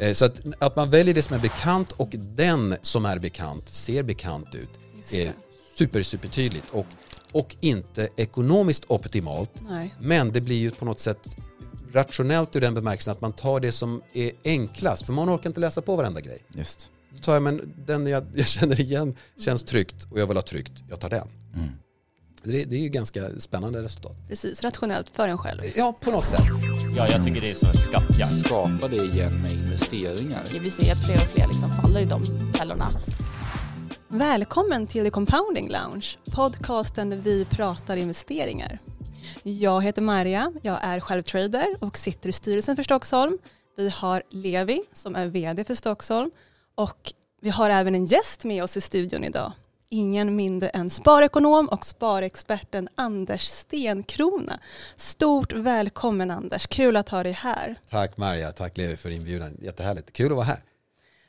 Eh, Så att, att man väljer det som är bekant och den som är bekant ser bekant ut är super, super tydligt och, och inte ekonomiskt optimalt. Nej. Men det blir ju på något sätt rationellt ur den bemärkelsen att man tar det som är enklast. För man orkar inte läsa på varenda grej. Just. Då tar jag, men den jag, jag känner igen känns tryggt och jag vill ha tryggt. Jag tar den. Mm. Det, det är ju ganska spännande resultat. Precis, rationellt för en själv. Ja, på något sätt. Ja, jag tycker det är som en skattjakt. Skapa det igen med investeringar. Vi ser att fler och fler liksom faller i de fällorna. Välkommen till The Compounding Lounge, podcasten där vi pratar investeringar. Jag heter Maria, jag är själv trader och sitter i styrelsen för Stockholm. Vi har Levi som är vd för Stockholm och vi har även en gäst med oss i studion idag. Ingen mindre än sparekonom och sparexperten Anders Stenkrona. Stort välkommen Anders, kul att ha dig här. Tack Maria, tack Levi för inbjudan. Jättehärligt. Kul att vara här.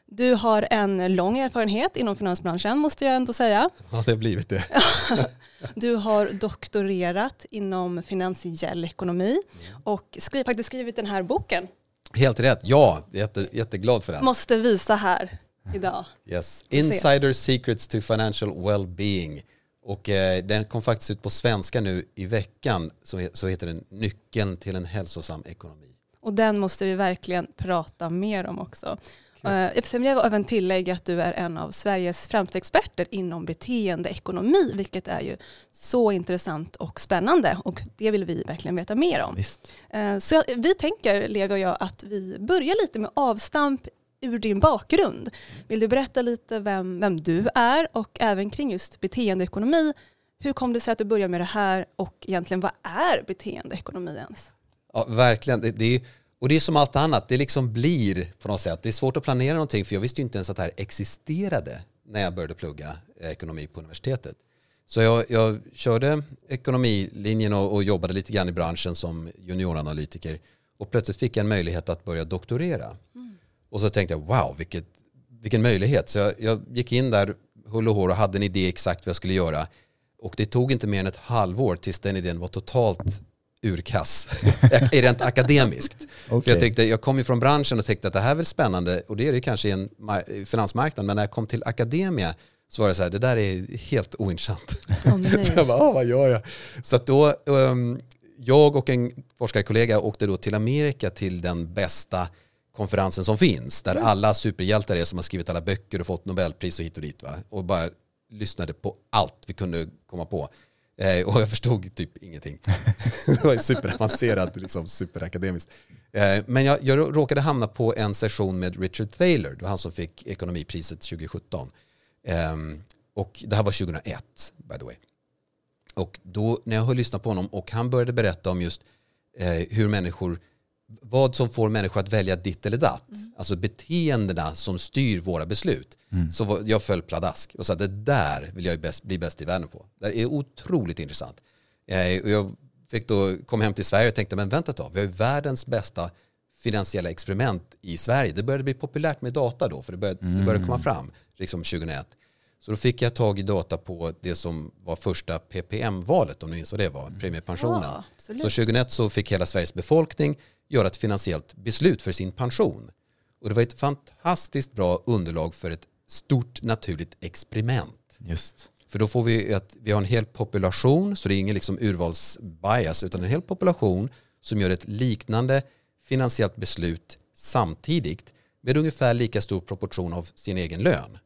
Du har en lång erfarenhet inom finansbranschen måste jag ändå säga. Ja, det har blivit det. Du har doktorerat inom finansiell ekonomi och skri- faktiskt skrivit den här boken. Helt rätt. Ja, jätte, jätteglad för den. Måste visa här idag. Yes. Insider Secrets to Financial Well-Being. Och eh, den kom faktiskt ut på svenska nu i veckan. Så, he- så heter den Nyckeln till en hälsosam ekonomi. Och den måste vi verkligen prata mer om också. Eftersom jag vill även tillägga att du är en av Sveriges främsta experter inom beteendeekonomi, vilket är ju så intressant och spännande och det vill vi verkligen veta mer om. Visst. Eh, Så vi tänker, Levi och jag, att vi börjar lite med avstamp ur din bakgrund. Vill du berätta lite vem, vem du är och även kring just beteendeekonomi. Hur kom det sig att du började med det här och egentligen vad är beteendeekonomi ens? Ja, verkligen. Det, det är, och det är som allt annat, det liksom blir på något sätt. Det är svårt att planera någonting för jag visste ju inte ens att det här existerade när jag började plugga eh, ekonomi på universitetet. Så jag, jag körde ekonomilinjen och, och jobbade lite grann i branschen som junioranalytiker. Och plötsligt fick jag en möjlighet att börja doktorera. Och så tänkte jag, wow, vilket, vilken möjlighet. Så jag, jag gick in där hull och hår och hade en idé exakt vad jag skulle göra. Och det tog inte mer än ett halvår tills den idén var totalt urkass, rent akademiskt. För Okej. jag, tänkte, jag kom ju från branschen och tänkte att det här är väl spännande och det är det kanske i en finansmarknad men när jag kom till akademia så var det så här, det där är helt ointressant. Nej. så jag bara, "Ah, vad gör jag? Så att då, um, jag och en forskarkollega åkte då till Amerika till den bästa konferensen som finns, där alla superhjältar är som har skrivit alla böcker och fått Nobelpris och hit och dit. Va? Och bara lyssnade på allt vi kunde komma på. Eh, och jag förstod typ ingenting. det var superavancerat, liksom, superakademiskt. Eh, men jag, jag råkade hamna på en session med Richard Thaler, det var han som fick ekonomipriset 2017. Ehm, och det här var 2001, by the way. Och då när jag höll lyssna på honom och han började berätta om just eh, hur människor, vad som får människor att välja ditt eller datt. Alltså beteendena som styr våra beslut. Så var, jag föll pladask och sa det där vill jag bäst, bli bäst i världen på. Det är otroligt intressant. Eh, och jag fick då, kom hem till Sverige och tänkte, men vänta ett tag, vi har ju världens bästa finansiella experiment i Sverige. Det började bli populärt med data då, för det började, det började komma fram liksom 2001. Så då fick jag tag i data på det som var första PPM-valet, om ni minns vad det var, premiepensionen. Ja, så 2001 så fick hela Sveriges befolkning göra ett finansiellt beslut för sin pension. Och det var ett fantastiskt bra underlag för ett stort naturligt experiment. Just. För då får vi att vi har en hel population, så det är ingen liksom urvalsbias, utan en hel population som gör ett liknande finansiellt beslut samtidigt med ungefär lika stor proportion av sin egen lön.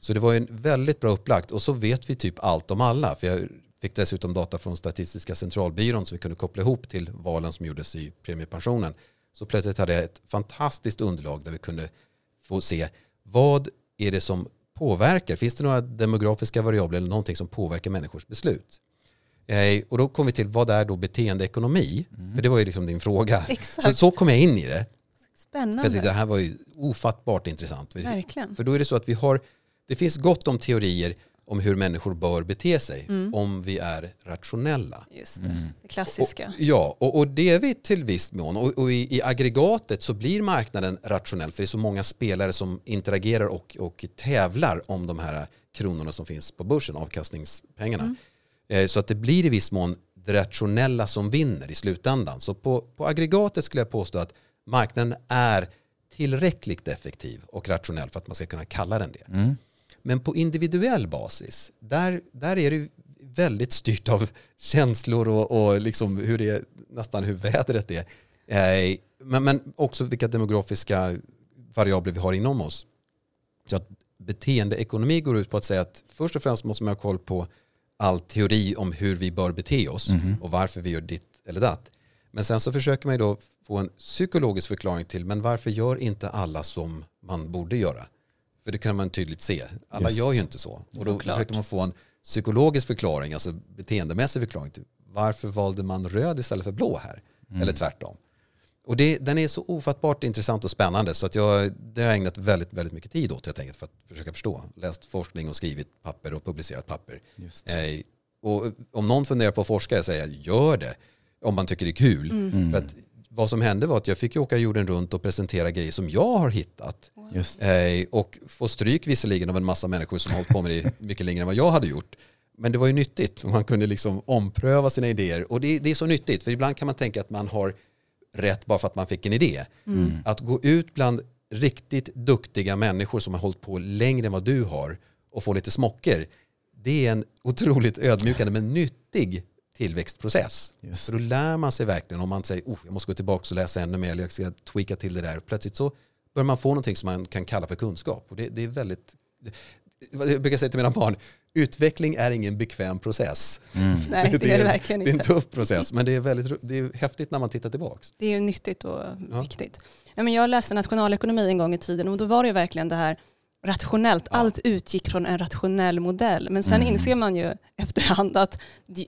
Så det var ju en väldigt bra upplagt och så vet vi typ allt om alla. För jag fick dessutom data från Statistiska centralbyrån som vi kunde koppla ihop till valen som gjordes i premiepensionen. Så plötsligt hade jag ett fantastiskt underlag där vi kunde få se vad är det som påverkar? Finns det några demografiska variabler eller någonting som påverkar människors beslut? Eh, och då kom vi till vad är då beteendeekonomi? För det var ju liksom din fråga. Exakt. Så, så kom jag in i det. För jag tyckte det Spännande. här var ju ofattbart intressant. Verkligen. För då är det så att vi har, det finns gott om teorier om hur människor bör bete sig om vi är rationella. Just det, det klassiska. Och, ja, och, och det är vi till viss mån. Och, och i, i aggregatet så blir marknaden rationell för det är så många spelare som interagerar och, och tävlar om de här kronorna som finns på börsen, avkastningspengarna. Eh, Så att det blir i viss mån det rationella som vinner i slutändan. Så på, på aggregatet skulle jag påstå att marknaden är tillräckligt effektiv och rationell för att man ska kunna kalla den det. Mm. Men på individuell basis, där, där är det väldigt styrt av känslor och, och liksom hur det är, nästan hur vädret är. Eh, men, men också vilka demografiska variabler vi har inom oss. Så att beteendeekonomi går ut på att säga att först och främst måste man ha koll på all teori om hur vi bör bete oss och varför vi gör ditt eller datt. Men sen så försöker man ju då få en psykologisk förklaring till men varför gör inte alla som man borde göra? För det kan man tydligt se. Alla Just. gör ju inte så. Och då Såklart. försöker man få en psykologisk förklaring, alltså beteendemässig förklaring till varför valde man röd istället för blå här? Eller tvärtom. Och det, den är så ofattbart intressant och spännande så att jag, det har jag ägnat väldigt, väldigt mycket tid åt helt enkelt för att försöka förstå. Läst forskning och skrivit papper och publicerat papper. Just. Eh, och om någon funderar på att forska, jag säger gör det om man tycker det är kul. Mm. För att vad som hände var att jag fick åka jorden runt och presentera grejer som jag har hittat. Just. Eh, och få stryk visserligen av en massa människor som har hållit på med det mycket längre än vad jag hade gjort. Men det var ju nyttigt, för man kunde liksom ompröva sina idéer. Och det, det är så nyttigt, för ibland kan man tänka att man har rätt bara för att man fick en idé. Att gå ut bland riktigt duktiga människor som har hållit på längre än vad du har och få lite smocker, det är en otroligt ödmjukande men nyttig tillväxtprocess. Just. För då lär man sig verkligen om man säger oh, jag måste gå tillbaka och läsa ännu mer eller jag ska tweaka till det där. Plötsligt så börjar man få någonting som man kan kalla för kunskap. Och det, det är väldigt, jag brukar säga till mina barn, utveckling är ingen bekväm process. Nej, det är det verkligen Det är en inte. tuff process, men det är, väldigt, det är häftigt när man tittar tillbaka. Det är ju nyttigt och Ja. viktigt. Nej, men jag läste nationalekonomi en gång i tiden och då var det ju verkligen det här rationellt. Ja. Allt utgick från en rationell modell. Men sen Mm. inser man ju efterhand att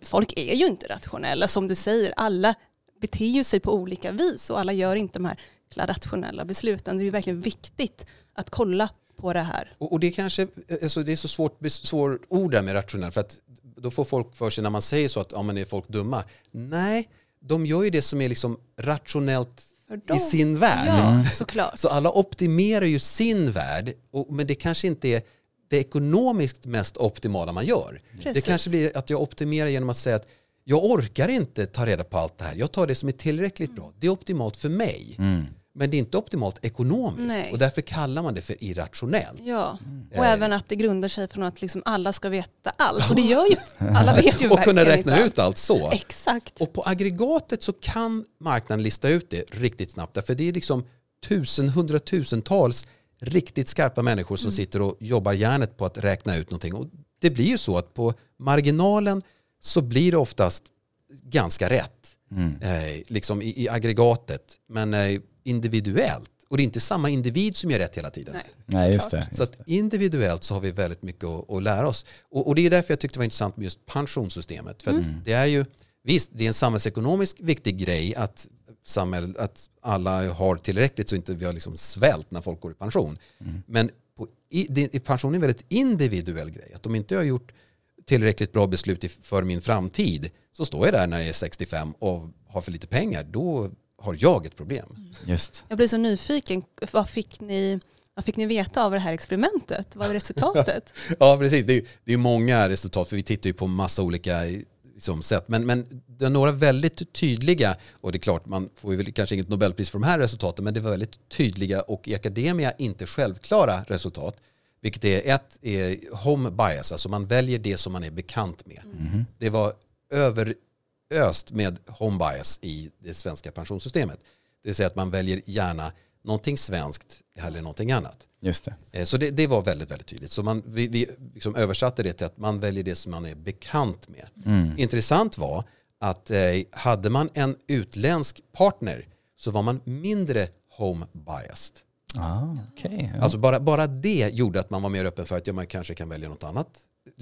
folk är ju inte rationella. Som du säger, alla beter ju sig på olika vis och alla gör inte de här rationella besluten. Det är ju verkligen viktigt att kolla på det här. Och, och det, kanske, alltså det är så svårt, svårt ord där med rationell, för att då får folk för sig när man säger så att ja, men är folk dumma. Nej, de gör ju det som är liksom rationellt i sin värld. Ja, såklart. Så alla optimerar ju sin värld, och, men det kanske inte är det ekonomiskt mest optimala man gör. Det Precis. kanske blir att jag optimerar genom att säga att jag orkar inte ta reda på allt det här. Jag tar det som är tillräckligt bra. Det är optimalt för mig. Mm. Men det är inte optimalt ekonomiskt. Nej. Och därför kallar man det för irrationellt. Ja, och Eh. även att det grundar sig från att liksom alla ska veta allt. Och det gör ju, alla vet ju och kunna räkna inte ut allt så. Exakt. Och på aggregatet så kan marknaden lista ut det riktigt snabbt. Därför det är liksom tusen, hundratusentals riktigt skarpa människor som sitter och jobbar hjärnet på att räkna ut någonting. Och det blir ju så att på marginalen så blir det oftast ganska rätt. Eh, liksom i, i aggregatet. Men eh, individuellt. Och det är inte samma individ som gör rätt hela tiden. Nej. Nej, just det. Så att individuellt så har vi väldigt mycket att, att lära oss. Och, och det är därför jag tyckte det var intressant med just pensionssystemet. För att det är ju, visst, det är en samhällsekonomisk viktig grej att, samhäll, att alla har tillräckligt så inte vi har liksom svält när folk går i pension. Men på, i, det, pension är en väldigt individuell grej. Att om inte jag har gjort tillräckligt bra beslut för min framtid så står jag där när jag är 65 och har för lite pengar. Då har jag ett problem. Just. Jag blir så nyfiken. Vad fick ni, vad fick ni veta av det här experimentet? Vad var resultatet? Ja, precis. Det är, ju- det är många resultat, för vi tittar ju på massa olika liksom, sätt. Men, men det är några väldigt tydliga, och det är klart, man får ju kanske inget Nobelpris för de här resultaten, men det var väldigt tydliga och i akademia inte självklara resultat. Vilket är ett är home bias, alltså man väljer det som man är bekant med. Det var överöst med home bias i det svenska pensionssystemet. Det vill säga att man väljer gärna någonting svenskt eller någonting annat. Just det. Eh, Så det, det var väldigt, väldigt tydligt. Så man, vi, vi liksom översatte det till att man väljer det som man är bekant med. Intressant var att eh, hade man en utländsk partner så var man mindre home biased. Ah. Ja. Alltså bara, bara det gjorde att man var mer öppen för att ja, man kanske kan välja något annat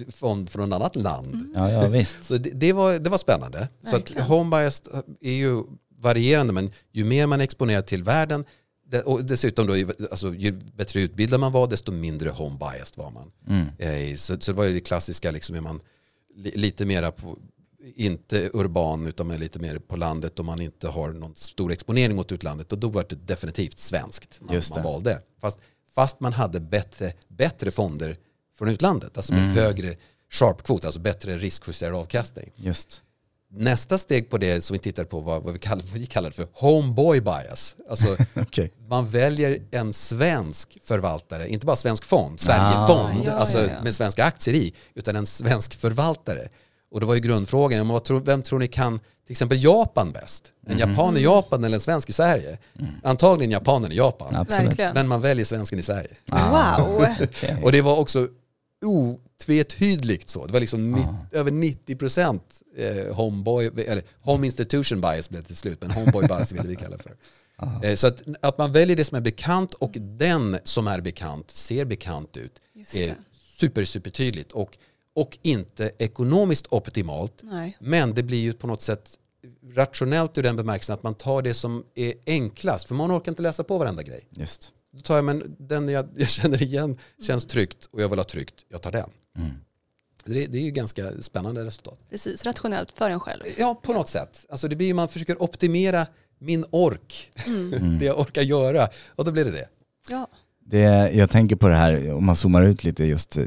från, från ett annat land. ja, ja, visst. Så det, det, var, det var spännande. Så att Verkligen. home är ju varierande men ju mer man är exponerad till världen och dessutom då, alltså, ju bättre utbildad man var desto mindre home biased var man. Eh, Så, så det var ju det klassiska, liksom, är man li, lite mera på, inte urban utan med lite mer på landet och man inte har någon stor exponering mot utlandet och då var det definitivt svenskt man, man det. valde. Fast, fast man hade bättre, bättre fonder från utlandet, alltså med högre sharp-kvot, alltså bättre riskjusterad avkastning. Just. nästa steg på det som vi tittar på var vad vi kallar, vi kallar för homeboy bias. Alltså Okej. man väljer en svensk förvaltare, inte bara svensk fond, Sverigefond, Ah, ja, alltså ja, ja. med svenska aktier i, utan en svensk förvaltare. Och då var ju grundfrågan, vem tror ni kan till exempel Japan bäst? En japan i Japan eller en svensk i Sverige? Antagligen japanen i Japan. Absolut. Men man väljer svensken i Sverige. Wow. Okej. Och det var också otvetydigt så. Det var liksom nitt, över 90 procent eh, homeboy, eller home institution bias blev det till slut, men homeboy bias vill vi kalla det för. Eh, så att, att man väljer det som är bekant och den som är bekant ser bekant ut är super, super tydligt och, och inte ekonomiskt optimalt. Nej. Men det blir ju på något sätt rationellt ur den bemärkelsen att man tar det som är enklast, för man orkar inte läsa på varenda grej. Just. Då tar jag, men den jag, jag känner igen känns tryggt och jag vill ha tryggt, jag tar den. Det, det är ju ganska spännande resultat. Precis, rationellt för en själv. Ja, på något sätt. Alltså det blir ju, man försöker optimera min ork, det jag orkar göra, och då blir det det. Ja. Det, jag tänker på det här, om man zoomar ut lite just, eh,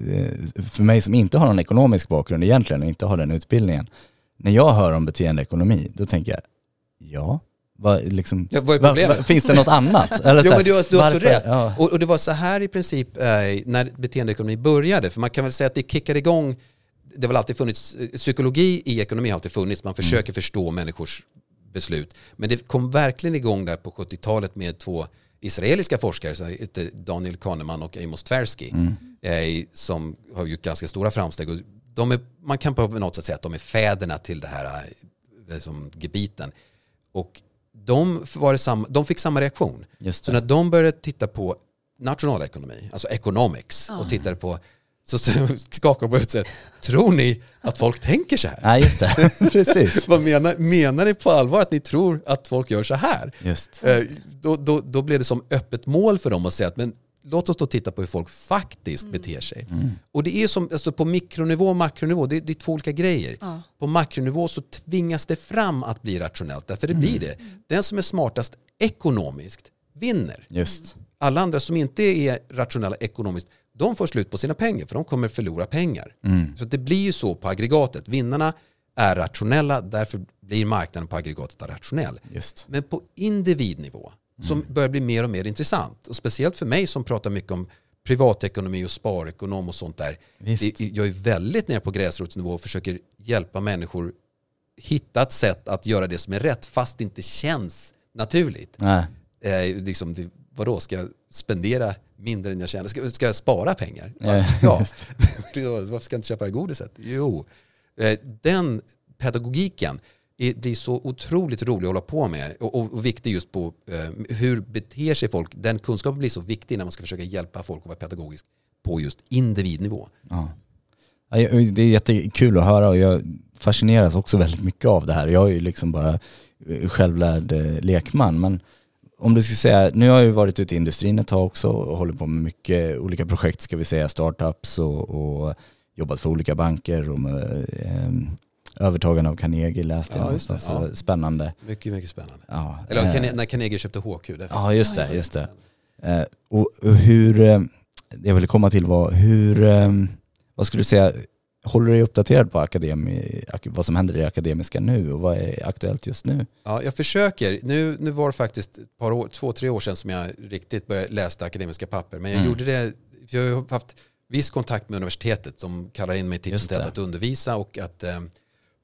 för mig som inte har någon ekonomisk bakgrund egentligen och inte har den utbildningen. När jag hör om beteendeekonomi, då tänker jag, ja, vad, liksom, Ja, vad är problemet? va- finns det något annat? Eller så Jo, men du har, du har så rätt. Ja, Och, och det var så här i princip eh, när beteendeekonomi började. För man kan väl säga att det kickade igång, det har väl alltid funnits, eh, psykologi i ekonomi har alltid funnits, man försöker förstå människors beslut. Men det kom verkligen igång där på 70-talet med två israeliska forskare, Daniel Kahneman och Amos Tversky, eh, som har gjort ganska stora framsteg. Och de är, man kan på något sätt säga att de är fäderna till det här eh, som gebiten. Och de, var det samma, de fick samma reaktion. Just Så när de började titta på nationalekonomi, alltså economics, och tittade på så skakade de på huvudet tror ni att folk tänker så här? Nej, just det. Precis. Vad menar, menar ni på allvar att ni tror att folk gör så här? Just. Eh, Då, då, då blev det som öppet mål för dem att säga att men låt oss då titta på hur folk faktiskt beter sig. Och det är som alltså på mikronivå och makronivå, det, det är två olika grejer. Ja. På makronivå så tvingas det fram att bli rationellt, därför det blir det. Den som är smartast ekonomiskt vinner. Just. Alla andra som inte är rationella ekonomiskt, de får slut på sina pengar för de kommer förlora pengar. Så det blir ju så på aggregatet. Vinnarna är rationella, därför blir marknaden på aggregatet rationell. Just. Men på individnivå, som börjar bli mer och mer intressant, och speciellt för mig som pratar mycket om privatekonomi och sparekonom och sånt där. Det, jag är väldigt nere på gräsrotsnivå och försöker hjälpa människor hitta ett sätt att göra det som är rätt fast det inte känns naturligt. Nej. Eh, liksom, det, vadå, ska jag spendera mindre än jag tjänar? Ska, ska jag spara pengar? Ja, Ja. Varför ska jag inte köpa det här godiset? Jo, eh, den pedagogiken blir så otroligt rolig att hålla på med och, och, och viktig just på eh, hur beter sig folk. Den kunskapen blir så viktig när man ska försöka hjälpa folk att vara pedagogisk på just individnivå. Ja. Det är jättekul att höra och jag fascineras också väldigt mycket av det här. Jag är ju liksom bara eh, självlärd eh, lekman men om du skulle säga, nu har jag ju varit ute i industrin ett tag också och håller på med mycket olika projekt ska vi säga, startups och, och jobbat för olika banker och med eh, övertagande av Carnegie läste jag Ja, någonstans. Ja. Spännande. Mycket, mycket spännande. Ja, Eller eh, när Carnegie köpte HQ. Ja, just det, just det. Eh, och och hur, eh, det jag ville komma till var, hur, eh, vad skulle du säga, håller du dig uppdaterad på akademi, ak- vad som händer i det akademiska nu och vad är aktuellt just nu? Ja, jag försöker. Nu, nu var det faktiskt ett par år, två, tre år sedan som jag riktigt började läsa akademiska papper. Men jag Mm. gjorde det, jag har haft viss kontakt med universitetet som kallar in mig titt Just som tätt att undervisa och att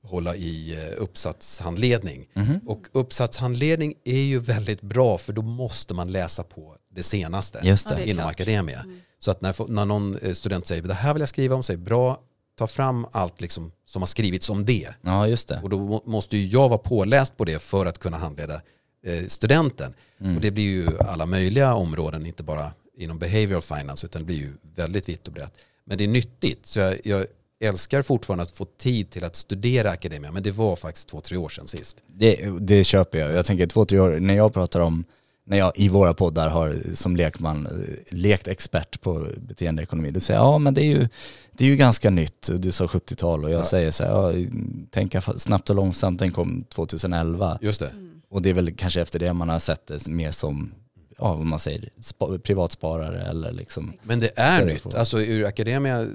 hålla i eh, uppsatshandledning. Mhm. Och uppsatshandledning är ju väldigt bra för då måste man läsa på det senaste Just Ja, det. det inom klart. akademia. Så att när, när någon eh, student säger det här vill jag skriva om, säger bra, ta fram allt liksom som har skrivits om det. Ja, just det. Och då må- måste ju jag vara påläst på det för att kunna handleda eh, studenten. Mm. Och det blir ju alla möjliga områden, inte bara inom behavioral finance, utan det blir ju väldigt vitt och brett. Men det är nyttigt, så jag, jag älskar fortfarande att få tid till att studera akademia, men det var faktiskt två, tre år sedan sist. Det, det köper jag. Jag tänker två, tre år, när jag pratar om, när jag i våra poddar har som lekman eh, lekt expert på beteendeekonomi, då säger ja men det är ju, det är ju ganska nytt. Du sa 70-tal och jag Ja. säger så här, ja, tänka snabbt och långsamt, den kom 2011. Just det. Och det är väl kanske efter det man har sett det mer som ja vad man säger, spa, privatsparare eller liksom Men det är nytt. Alltså ur akademia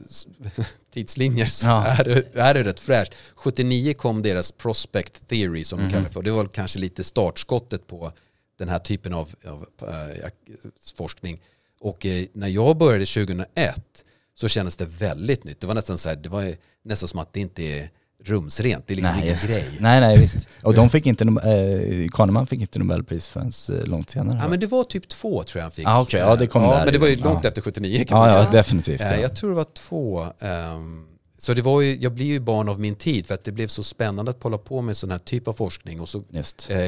tidslinjer så Ja. är, det, är det rätt fräscht. 79 kom deras prospect theory som Mhm. de kallar det för. Det var kanske lite startskottet på den här typen av, av eh, forskning. Och eh, när jag började 2001 så kändes det väldigt nytt. Det var nästan så här, det var nästan som att det inte är rumsrent. Det är liksom ingen just grej. Nej, nej visst. Och de fick inte, eh, Kahneman fick inte Nobelpris förrän eh, långt senare. Ja, men det var typ två tror jag han fick. Ah, okej. Ja, det kom ja, där. Men det var ju Ja. långt efter 79 kan man ja, säga. ja, definitivt. Eh, Ja. Jag tror det var två. ehm, Så det var ju, jag blir ju barn av min tid för att det blev så spännande att hålla på med sån här typ av forskning. Och så, Just. eh,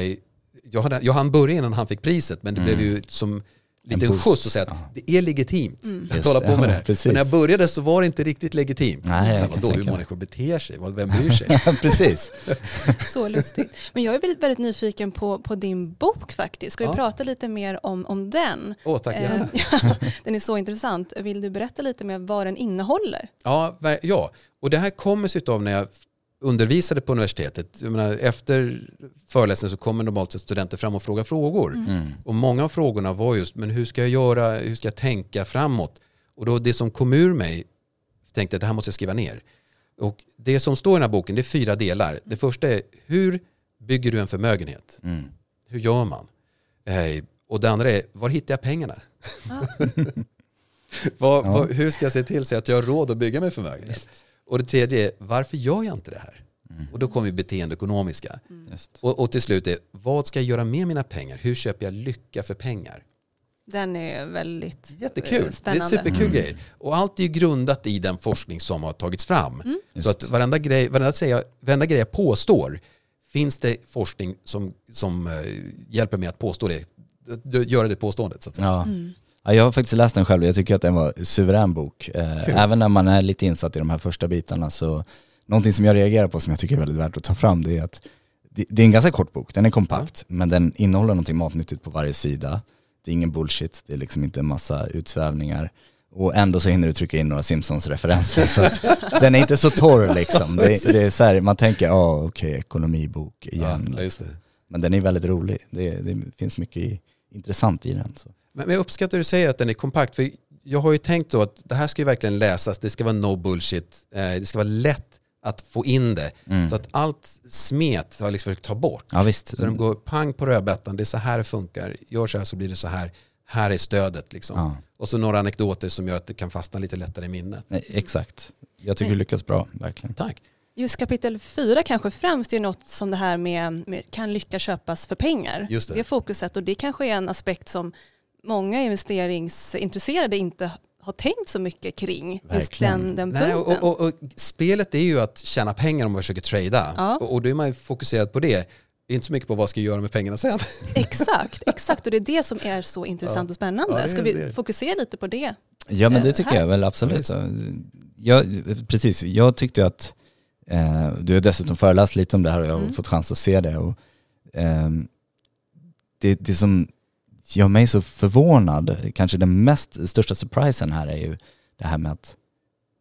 jag, hade, jag hann börja innan han fick priset men det Mm. blev ju som lite En en boost. skjuts att säga att Ja. det är legitimt att Just hålla det, på med ja, det. precis. Men när jag började så var det inte riktigt legitimt. Nej, så vadå, hur människor beter sig, Vad- vem bryr sig? Precis. Så lustigt. Men jag är väldigt, väldigt nyfiken på, på din bok faktiskt. Ska vi Ja. prata lite mer om, om den? Åh, tack gärna. Eh, den är så intressant. Vill du berätta lite mer vad den innehåller? Ja, ja, och det här kommer sig av när jag undervisade på universitetet. Jag menar, efter föreläsningen så kommer normalt sett studenter fram och frågar frågor. Mm. Och många av frågorna var just, men hur ska jag göra, hur ska jag tänka framåt? Och då det som kom ur mig tänkte att det här måste jag skriva ner. Och det som står i den här boken det är fyra delar. Det första är, hur bygger du en förmögenhet? Mm. Hur gör man? Eh, och det andra är, var hittar jag pengarna? Ja. vad, Ja. vad, hur ska jag se till så att jag har råd att bygga mig förmögenhet? Och det tredje är, varför gör jag inte det här? Mm. Och då kommer ju beteendeekonomiska. Just. Och, och till slut är, vad ska jag göra med mina pengar? Hur köper jag lycka för pengar? Den är väldigt Jättekul, eh, spännande. det är superkul Mm. grejer. Och allt är ju grundat i den forskning som har tagits fram. Mm. Så att varenda grej, varenda, säga, varenda grej jag påstår, finns det forskning som, som eh, hjälper mig att påstå det, göra det påståendet. Så att säga. Ja. Mm. Ja, jag har faktiskt läst den själv jag tycker att den var en suverän bok. Eh, Kul. även när man är lite insatt i de här första bitarna så någonting som jag reagerar på som jag tycker är väldigt värt att ta fram det är att det, det är en ganska kort bok, den är kompakt men den innehåller någonting matnyttigt på varje sida. Det är ingen bullshit, det är liksom inte en massa utsvävningar. Och ändå så hinner du trycka in några Simpsons-referenser. så att den är inte så torr liksom. Det, det är så här, man tänker, ja okej, ekonomibok igen. Ja. Men den är väldigt rolig. Det, det finns mycket intressant i den. Så. Men jag uppskattar att du säger att den är kompakt. För jag har ju tänkt då att det här ska ju verkligen läsas. Det ska vara no bullshit. Eh, Det ska vara lätt att få in det. Mm. Så att allt smet har jag liksom försökt ta bort. Ja visst. Så de går pang på rödbetan. Det är så här det funkar. Gör så här så blir det så här. Här är stödet liksom. Ja. Och så några anekdoter som gör att det kan fastna lite lättare i minnet. Nej, exakt. Jag tycker du lyckas bra, verkligen. Tack. Just kapitel fyra kanske främst är något som det här med, med kan lycka köpas för pengar. Just det. det fokuset och det kanske är en aspekt som många investeringsintresserade inte har tänkt så mycket kring. Just den, den Nej, punkten. och, och, och spelet är ju att tjäna pengar om man försöker trada. Ja. Och, och då är man ju fokuserad på det. Det är inte så mycket på vad ska jag göra med pengarna sen. Exakt, exakt. Och det är det som är så intressant och spännande. Ja, det är Ska vi fokusera lite på det? Ja men det Eh, tycker här. jag väl Ja, absolut. visst. Jag, precis, jag tyckte att, eh, du har dessutom föreläst lite om det här och jag har Mm. fått chans att se det. Och, ehm, det, det som gör mig så förvånad, kanske den mest största surprisen här är ju det här med att,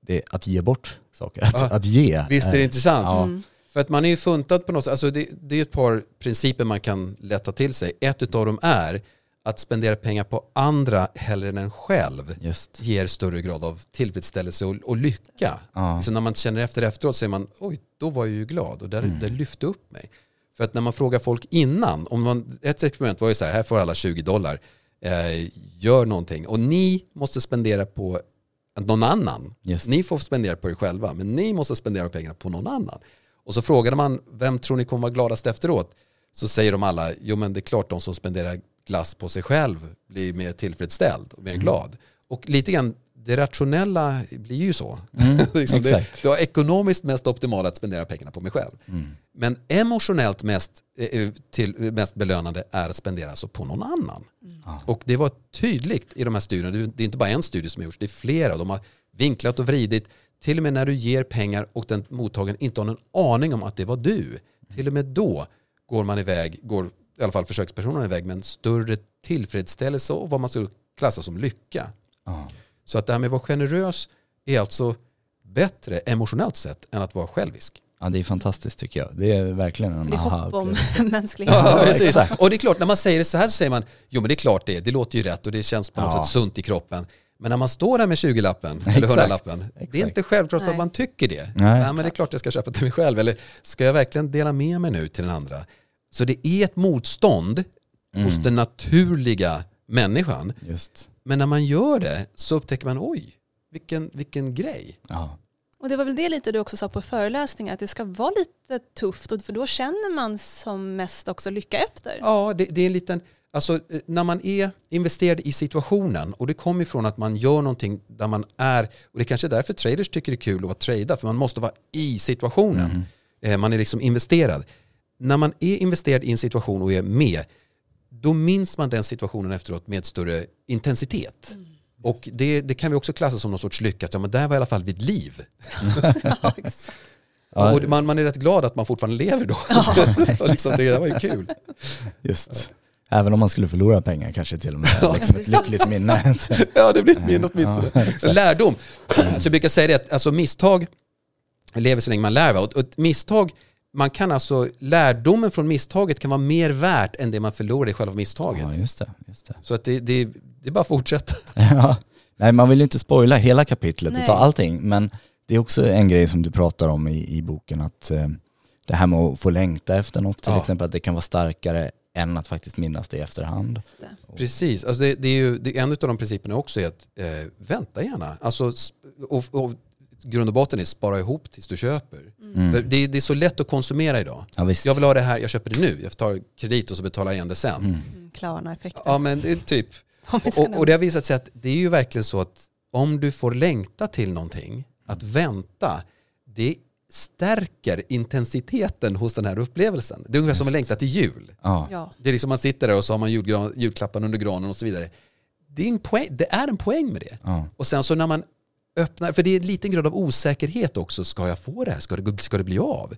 det, att ge bort saker. Att, Ja. att ge. Visst är det Eh, intressant? Ja. Mm. För att man är ju funtad på något sätt. Alltså det, det är ett par principer man kan lätta till sig. Ett av dem är att spendera pengar på andra hellre än en själv Just. ger större grad av tillfredsställelse och, och lycka. Ja. Så när man känner efter efteråt säger man oj, då var jag ju glad och där, Mm. det lyfte upp mig. För att när man frågar folk innan, om man, ett experiment var ju så här, här får alla 20 dollar, eh, gör någonting och ni måste spendera på någon annan. Just. Ni får spendera på er själva, men ni måste spendera pengarna på någon annan. Och så frågade man, vem tror ni kommer vara gladast efteråt? Så säger de alla, jo men det är klart de som spenderar glass på sig själv blir mer tillfredsställd och mer Mm. glad. Och lite grann, det rationella blir ju så. Mm, liksom det, exakt. det var ekonomiskt mest optimalt att spendera pengarna på mig själv. Mm. Men emotionellt mest, eh, till, mest belönande är att spendera så på någon annan. Ja. Och det var tydligt i de här studierna, det det är inte bara en studie som har gjorts, det är flera. De har vinklat och vridit. Till och med när du ger pengar och den mottagaren inte har någon aning om att det var du. Till och med då går man iväg, går i alla fall försökspersonen iväg med en större tillfredsställelse och vad man skulle klassa som lycka. Så att det här med att vara generös är alltså bättre emotionellt sett än att vara självisk. Ja det är fantastiskt tycker jag. Det är verkligen en hopp om mänskligheten. Ja, exakt. Och det är klart, när man säger det så här så säger man, jo men det är klart det, det låter ju rätt och det känns på något Ja. sätt sunt i kroppen. Men när man står där med 20-lappen eller Exakt, 100-lappen, det är inte självklart Nej. att man tycker det. Nej. Nej, men det är klart jag ska köpa till mig själv. Eller ska jag verkligen dela med mig nu till den andra? Så det är ett motstånd hos Mm. den naturliga människan. Just. Men när man gör det så upptäcker man, oj, vilken, vilken grej. Ja. Och det var väl det lite du också sa på föreläsningar, att det ska vara lite tufft, för då känner man som mest också lycka efter. Ja, det, det är en liten... Alltså eh, när man är investerad i situationen och det kommer ifrån att man gör någonting där man är, och det är kanske är därför traders tycker det är kul att vara trada, för man måste vara i situationen. Eh, Man är liksom investerad. När man är investerad i en situation och är med, då minns man den situationen efteråt med större intensitet. Och det, det kan vi också klassa som någon sorts lycka, att ja, men där var i alla fall vid liv. Ja, exakt. Ja. Och man, man är rätt glad att man fortfarande lever då. och liksom, det där var ju kul. Just. Även om man skulle förlora pengar kanske till och med. Liksom ett lyckligt minne. Ja, det blir ett minne åtminstone. Ja. Lärdom. Så jag brukar säga det att alltså, misstag lever så länge man lär. Och ett misstag, man kan alltså, lärdomen från misstaget kan vara mer värt än det man förlorar i själva misstaget. Ja, just det. Just det. Så att det, det, det är bara att fortsätta. Ja. Nej, man vill ju inte spoila hela kapitlet Nej. och ta allting, men det är också en grej som du pratar om i, i boken, att eh, det här med att få längta efter något till Ja. exempel, att det kan vara starkare än att faktiskt minnas det i efterhand. Precis, alltså det, det är ju, det, en av de principerna också är att eh, vänta gärna. Alltså, och, och grund och botten är spara ihop tills du köper. Mm. För det, det är så lätt att konsumera idag. Ja, visst. Jag vill ha det här, jag köper det nu. Jag tar kredit och så betalar jag igen det sen. Mm. Mm, Klarna-effekten. Ja men det är typ. Och, och det har visat sig att det är ju verkligen så att om du får längta till någonting, att vänta, det stärker intensiteten hos den här upplevelsen. Det är ungefär som att Just. längta till jul. Ja. Ja. Det är liksom man sitter där och så har man julgran, julklapparna under granen och så vidare. Det är, en poäng, det är en poäng med det. Ja. Och sen så när man öppnar, för det är en liten grad av osäkerhet också, ska jag få det här? Ska det, ska det bli av?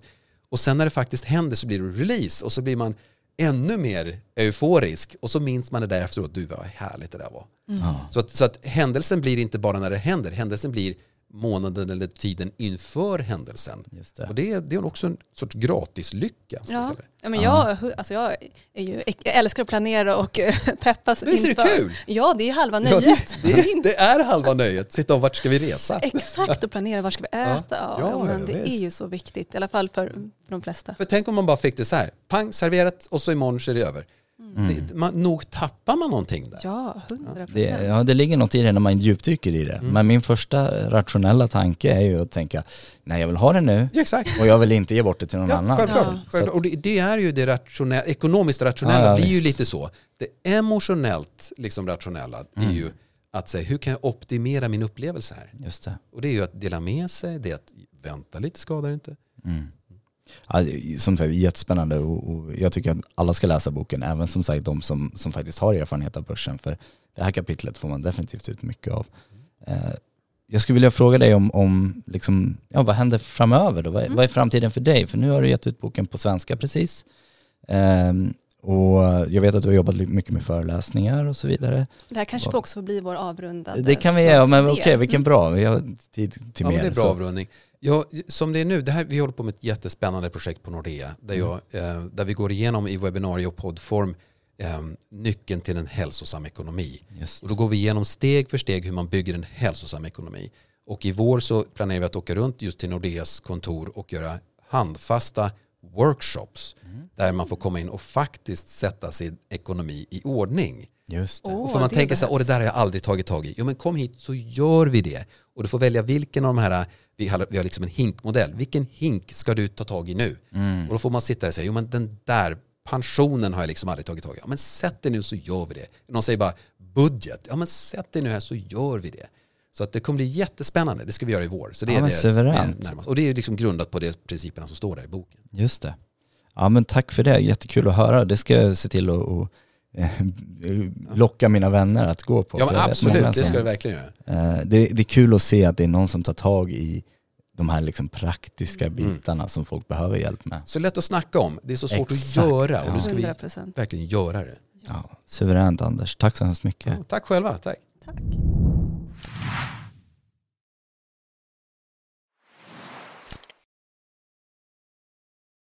Och sen när det faktiskt händer så blir det release och så blir man ännu mer euforisk och så minns man det där efteråt, du vad härligt det där var. Ja. Så att, så att händelsen blir inte bara när det händer, händelsen blir månaden eller tiden inför händelsen. Just det. Och det är, det är också en sorts gratislycka. Ja. Ja, men jag, alltså jag, är ju, jag älskar att planera och eh, peppas Visst är det inför- kul? Ja, det är halva Ja, nöjet. det, det, det är halva nöjet, sitta och vart ska vi resa? Exakt, och planera var ska vi äta. Ja, Ja, men ja, det är visst. ju så viktigt, i alla fall för, för de flesta. För tänk om man bara fick det så här, pang, serverat och så imorgon så är det över. Det, man, nog tappar man någonting där. Ja, hundra Det, procent. ja, det ligger något i det när man djupdyker i det. Mm. Men min första rationella tanke är ju att tänka, nej jag vill ha det nu Ja, exakt. och jag vill inte ge bort det till någon Ja, annan. självklart. Ja. självklart. Och det, det är ju det rationella, ekonomiskt rationella Ja, ja, blir ju lite så. Det emotionellt liksom rationella är ju att säga, hur kan jag optimera min upplevelse här? Just det. Och det är ju att dela med sig, det är att vänta lite skadar inte. Mm. Som sagt, jättespännande och, jag tycker att alla ska läsa boken, även som sagt de som, som faktiskt har erfarenhet av börsen. För det här kapitlet får man definitivt ut mycket av. Eh, jag skulle vilja fråga dig om, om liksom, ja, vad händer framöver då? Vad, Mm. vad är framtiden för dig? För nu har du gett ut boken på svenska precis. Ehm, och jag vet att du har jobbat mycket med föreläsningar och så vidare. Det här kanske får också bli vår avrundade Det kan vi göra, men okej, vilken bra. Vi har tid till Ja, mer. men det är bra så. avrundning. Ja, som det är nu, det här, vi håller på med ett jättespännande projekt på Nordea där, jag, eh, där vi går igenom i webbinarie och poddform eh, nyckeln till en hälsosam ekonomi. Just. Och då går vi igenom steg för steg hur man bygger en hälsosam ekonomi. Och i vår så planerar vi att åka runt just till Nordeas kontor och göra handfasta workshops där man får komma in och faktiskt sätta sin ekonomi i ordning. Just det. Och för man det tänker så här, åh det där har jag aldrig tagit tag i. Jo men kom hit så gör vi det. Och du får välja vilken av de här, vi har, vi har liksom en hinkmodell. Vilken hink ska du ta tag i nu? Mm. Och då får man sitta där och säga, jo men den där pensionen har jag liksom aldrig tagit tag i. Ja men sätt dig nu så gör vi det. Någon säger bara budget. Ja men sätt dig nu här så gör vi det. Så att det kommer bli jättespännande. Det ska vi göra i vår. Så det Ja, är det som är suveränt. närmast. Och det är liksom grundat på de principerna som står där i boken. Just det. Ja men tack för det, jättekul att höra. Det ska jag se till att att, eh, locka mina vänner att gå på. Ja men absolut, det ska du verkligen göra. Eh, det, det är kul att se att det är någon som tar tag i de här liksom praktiska Mm. bitarna som folk behöver hjälp med. Så lätt att snacka om. Det är så svårt Exakt, att göra. Och ja. nu ska vi 100 procent. verkligen göra det. Ja, suveränt Anders, tack så hemskt mycket. Ja, tack själva. Tack. Tack.